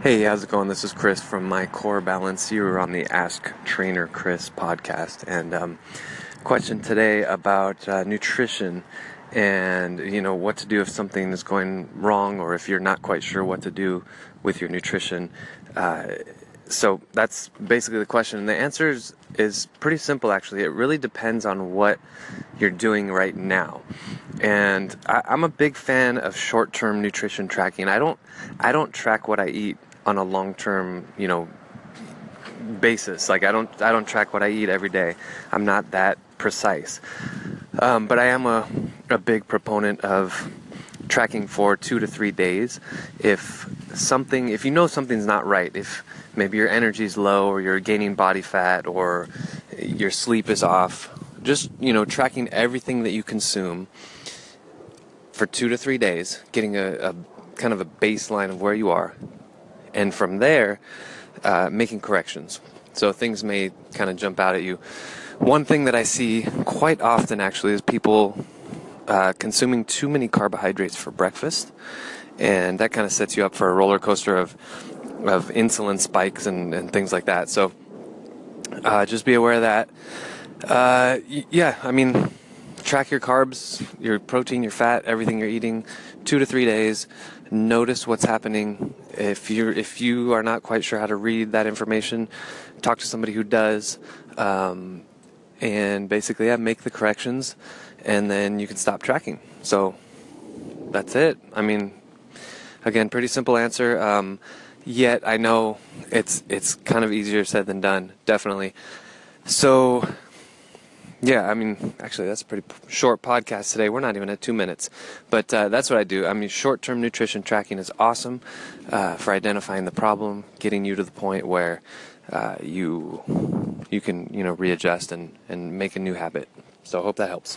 Hey, how's it going? This is Chris from My Core Balance. You are on the Ask Trainer Chris podcast, and um, question today about uh, nutrition and you know what to do if something is going wrong or if you're not quite sure what to do with your nutrition. Uh, so that's basically the question. And the answer is, is pretty simple, actually. It really depends on what you're doing right now. And I, I'm a big fan of short-term nutrition tracking. I don't, I don't track what I eat on a long-term, you know, basis. Like I don't I don't track what I eat every day. I'm not that precise. Um, but I am a, a big proponent of tracking for two to three days. If something, if you know something's not right, if maybe your energy is low or you're gaining body fat or your sleep is off, just you know tracking everything that you consume for two to three days, getting a, a kind of a baseline of where you are, and from there, uh, making corrections. So things may kind of jump out at you. One thing that I see quite often actually is people uh, consuming too many carbohydrates for breakfast, and that kind of sets you up for a roller coaster of of insulin spikes and, and things like that. So uh, just be aware of that. Uh, yeah, I mean, track your carbs, your protein, your fat, everything you're eating, two to three days. Notice what's happening. If you're if you are not quite sure how to read that information, talk to somebody who does, um, and basically, yeah, make the corrections, and then you can stop tracking. So that's it. I mean, again, pretty simple answer. Um, yet I know it's it's kind of easier said than done, definitely. So yeah, I mean, actually, that's a pretty short podcast today. We're not even at two minutes, but uh, that's what I do. I mean, short-term nutrition tracking is awesome uh, for identifying the problem, getting you to the point where uh, you you can you know readjust and and make a new habit. So I hope that helps.